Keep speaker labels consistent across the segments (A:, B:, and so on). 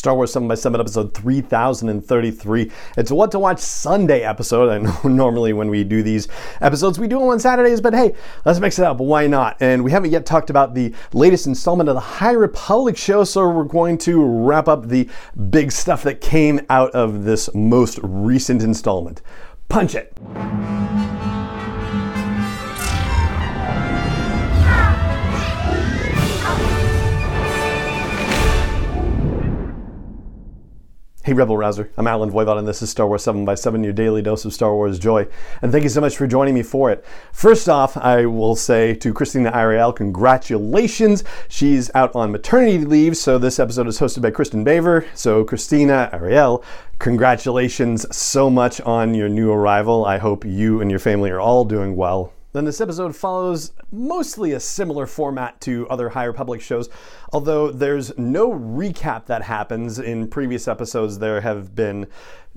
A: Star Wars 7 by 7 episode 3033. It's a What to Watch Sunday episode. I know normally when we do these episodes, we do them on Saturdays, but hey, let's mix it up. Why not? And we haven't yet talked about the latest installment of the High Republic show, so we're going to wrap up the big stuff that came out of this most recent installment. Punch it! Hey, Rebel Rouser. I'm Allen Voivod, and this is Star Wars 7 by 7 your daily dose of Star Wars joy. And thank you so much for joining me for it. First off, I will say to Krystina Arielle, congratulations. She's out on maternity leave, so this episode is hosted by Kristin Baver. So, Krystina Arielle, congratulations so much on your new arrival. I hope you and your family are all doing well. Then this episode follows mostly a similar format to other High Republic shows, although there's no recap that happens. In previous episodes, there have been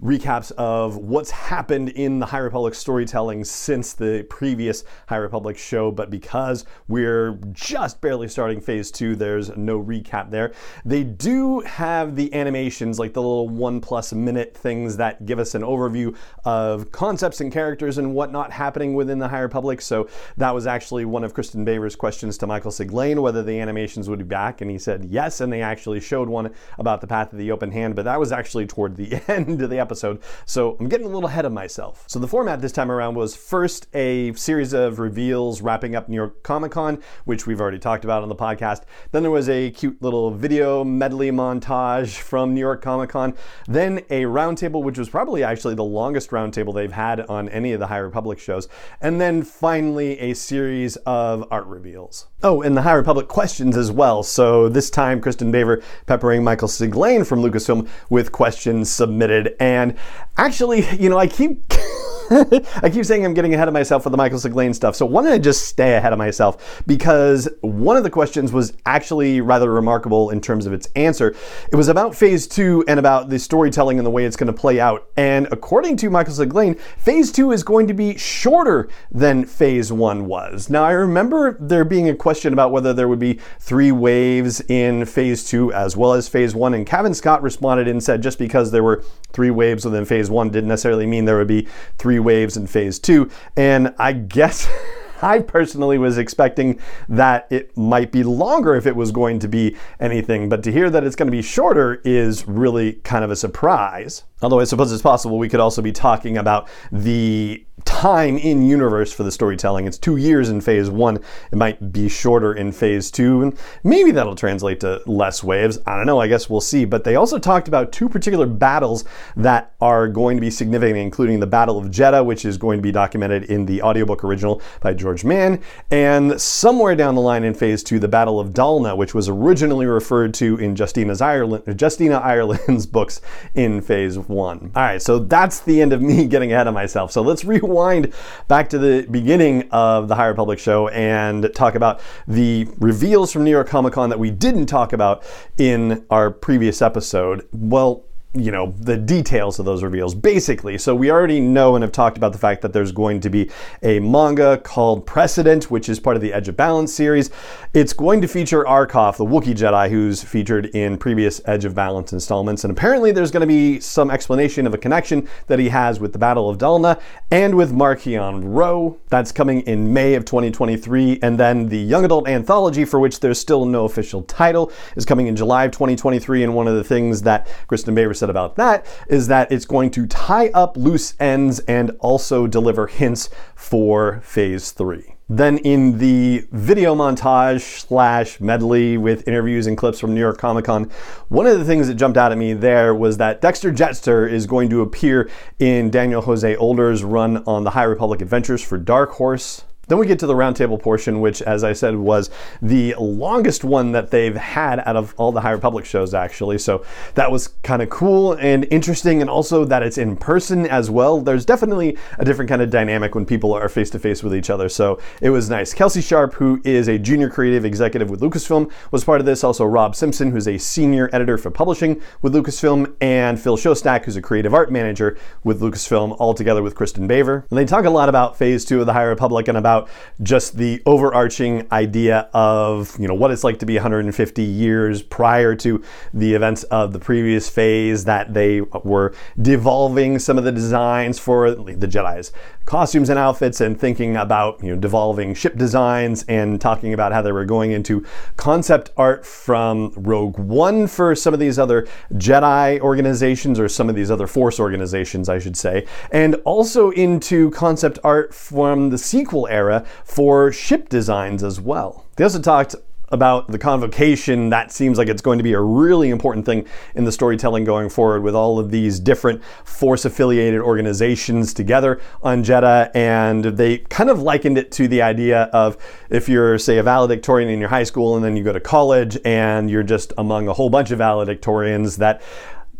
A: recaps of what's happened in the High Republic storytelling since the previous High Republic show, but because we're just barely starting phase two, there's no recap there. They do have the animations, like the little one plus minute things that give us an overview of concepts and characters and whatnot happening within the High Republic. So that was actually one of Kristin Baver's questions to Michael Siglain, whether the animations would be back, and he said yes, and they actually showed one about the Path of the Open Hand, but that was actually toward the end of the episode. So I'm getting a little ahead of myself. So the format this time around was first a series of reveals wrapping up New York Comic Con, which we've already talked about on the podcast. Then there was a cute little video medley montage from New York Comic Con. Then a roundtable, which was probably actually the longest roundtable they've had on any of the High Republic shows. And then finally a series of art reveals. Oh, and the High Republic questions as well. So this time, Kristin Baver peppering Michael Siglain from Lucasfilm with questions submitted. And actually, you know, I keep. I keep saying I'm getting ahead of myself with the Michael Siglain stuff. So why don't I just stay ahead of myself? Because one of the questions was actually rather remarkable in terms of its answer. It was about phase two and about the storytelling and the way it's going to play out. And according to Michael Siglain, phase two is going to be shorter than phase one was. Now I remember there being a question about whether there would be three waves in phase two as well as phase one. And Cavan Scott responded and said just because there were three waves within phase one didn't necessarily mean there would be three waves in phase two. And I guess. I personally was expecting that it might be longer if it was going to be anything, but to hear that it's going to be shorter is really kind of a surprise. Although I suppose it's possible we could also be talking about the time in universe for the storytelling. It's two years in phase one. It might be shorter in phase two, and maybe that'll translate to less waves. I don't know. I guess we'll see. But they also talked about two particular battles that are going to be significant, including the Battle of Jedha, which is going to be documented in the audiobook original by George Mann, and somewhere down the line in phase two, the Battle of Dalna, which was originally referred to in Justina's Ireland, Justina Ireland's books in phase one. All right, so that's the end of me getting ahead of myself. So let's rewind back to the beginning of the High Republic show and talk about the reveals from New York Comic Con that we didn't talk about in our previous episode. Well, you know, the details of those reveals, basically. So we already know and have talked about the fact that there's going to be a manga called Precedent, which is part of the Edge of Balance series. It's going to feature Arkoff, the Wookiee Jedi, who's featured in previous Edge of Balance installments. And apparently there's going to be some explanation of a connection that he has with the Battle of Dalna and with Marchion Ro That's coming in May of 2023. And then the Young Adult Anthology, for which there's still no official title, is coming in July of 2023. And one of the things that Kristin Baver said about that is that it's going to tie up loose ends and also deliver hints for phase three. Then in the video montage slash medley with interviews and clips from New York Comic Con, one of the things that jumped out at me there was that Dexter Jettster is going to appear in Daniel Jose Older's run on the High Republic Adventures for Dark Horse. Then we get to the roundtable portion, which, as I said, was the longest one that they've had out of all the High Republic shows, actually. So that was kind of cool and interesting, and also that it's in person as well. There's definitely a different kind of dynamic when people are face to face with each other. So it was nice. Kelsey Sharpe, who is a junior creative executive with Lucasfilm, was part of this. Also, Rob Simpson, who's a senior editor for publishing with Lucasfilm, and Phil Szostak, who's a creative art manager with Lucasfilm, all together with Kristin Baver. And they talk a lot about phase two of the High Republic and about about just the overarching idea of, you know, what it's like to be 150 years prior to the events of the previous phase, that they were devolving some of the designs for the Jedi's costumes and outfits and thinking about, you know, devolving ship designs and talking about how they were going into concept art from Rogue One for some of these other Jedi organizations or some of these other Force organizations, I should say, and also into concept art from the sequel era for ship designs as well. They also talked about the convocation, that seems like it's going to be a really important thing in the storytelling going forward with all of these different force affiliated organizations together on Jedha. And they kind of likened it to the idea of if you're, say, a valedictorian in your high school and then you go to college and you're just among a whole bunch of valedictorians that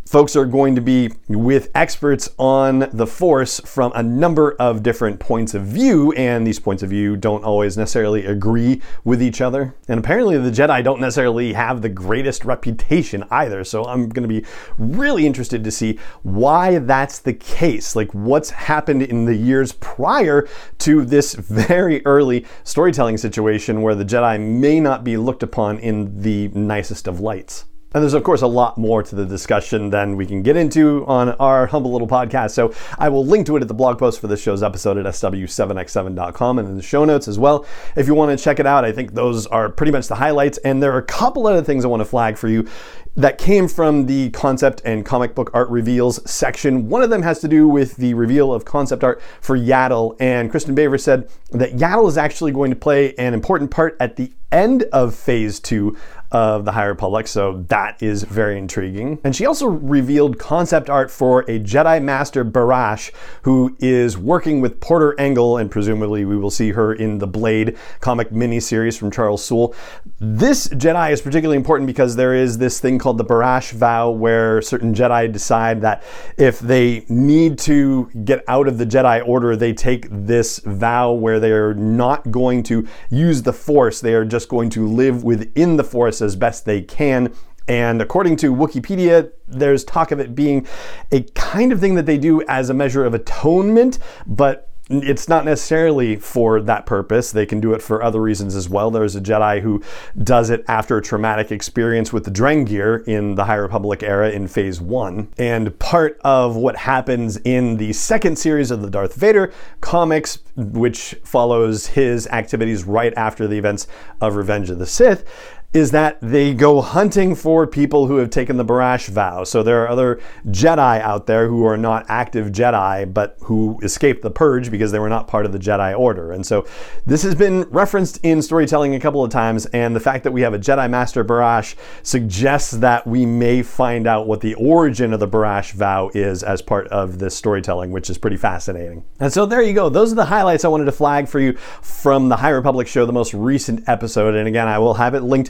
A: folks are going to be with experts on the force from a number of different points of view, and these points of view don't always necessarily agree with each other. And apparently, the Jedi don't necessarily have the greatest reputation either. So I'm going to be really interested to see why that's the case. Like, what's happened in the years prior to this very early storytelling situation where the Jedi may not be looked upon in the nicest of lights. And there's, of course, a lot more to the discussion than we can get into on our humble little podcast. So I will link to it at the blog post for this show's episode at sw7x7.com and in the show notes as well. If you want to check it out, I think those are pretty much the highlights. And there are a couple other things I want to flag for you that came from the concept and comic book art reveals section. One of them has to do with the reveal of concept art for Yaddle. And Kristin Baver said that Yaddle is actually going to play an important part at the end of phase two of the High Republic, so that is very intriguing. And she also revealed concept art for a Jedi Master Barash, who is working with Porter Engel, and presumably we will see her in the Blade comic miniseries from Charles Soule. This Jedi is particularly important because there is this thing called the Barash vow, where certain Jedi decide that if they need to get out of the Jedi Order, they take this vow where they are not going to use the Force, they are just going to live within the Force as best they can. And according to Wikipedia, there's talk of it being a kind of thing that they do as a measure of atonement, but it's not necessarily for that purpose. They can do it for other reasons as well. There's a Jedi who does it after a traumatic experience with the Drengir in the High Republic era in Phase 1. And part of what happens in the second series of the Darth Vader comics, which follows his activities right after the events of Revenge of the Sith, is that they go hunting for people who have taken the Barash vow. So there are other Jedi out there who are not active Jedi, but who escaped the purge because they were not part of the Jedi Order. And so this has been referenced in storytelling a couple of times, and the fact that we have a Jedi Master Barash suggests that we may find out what the origin of the Barash vow is as part of this storytelling, which is pretty fascinating. And so there you go. Those are the highlights I wanted to flag for you from the High Republic show, the most recent episode. And again, I will have it linked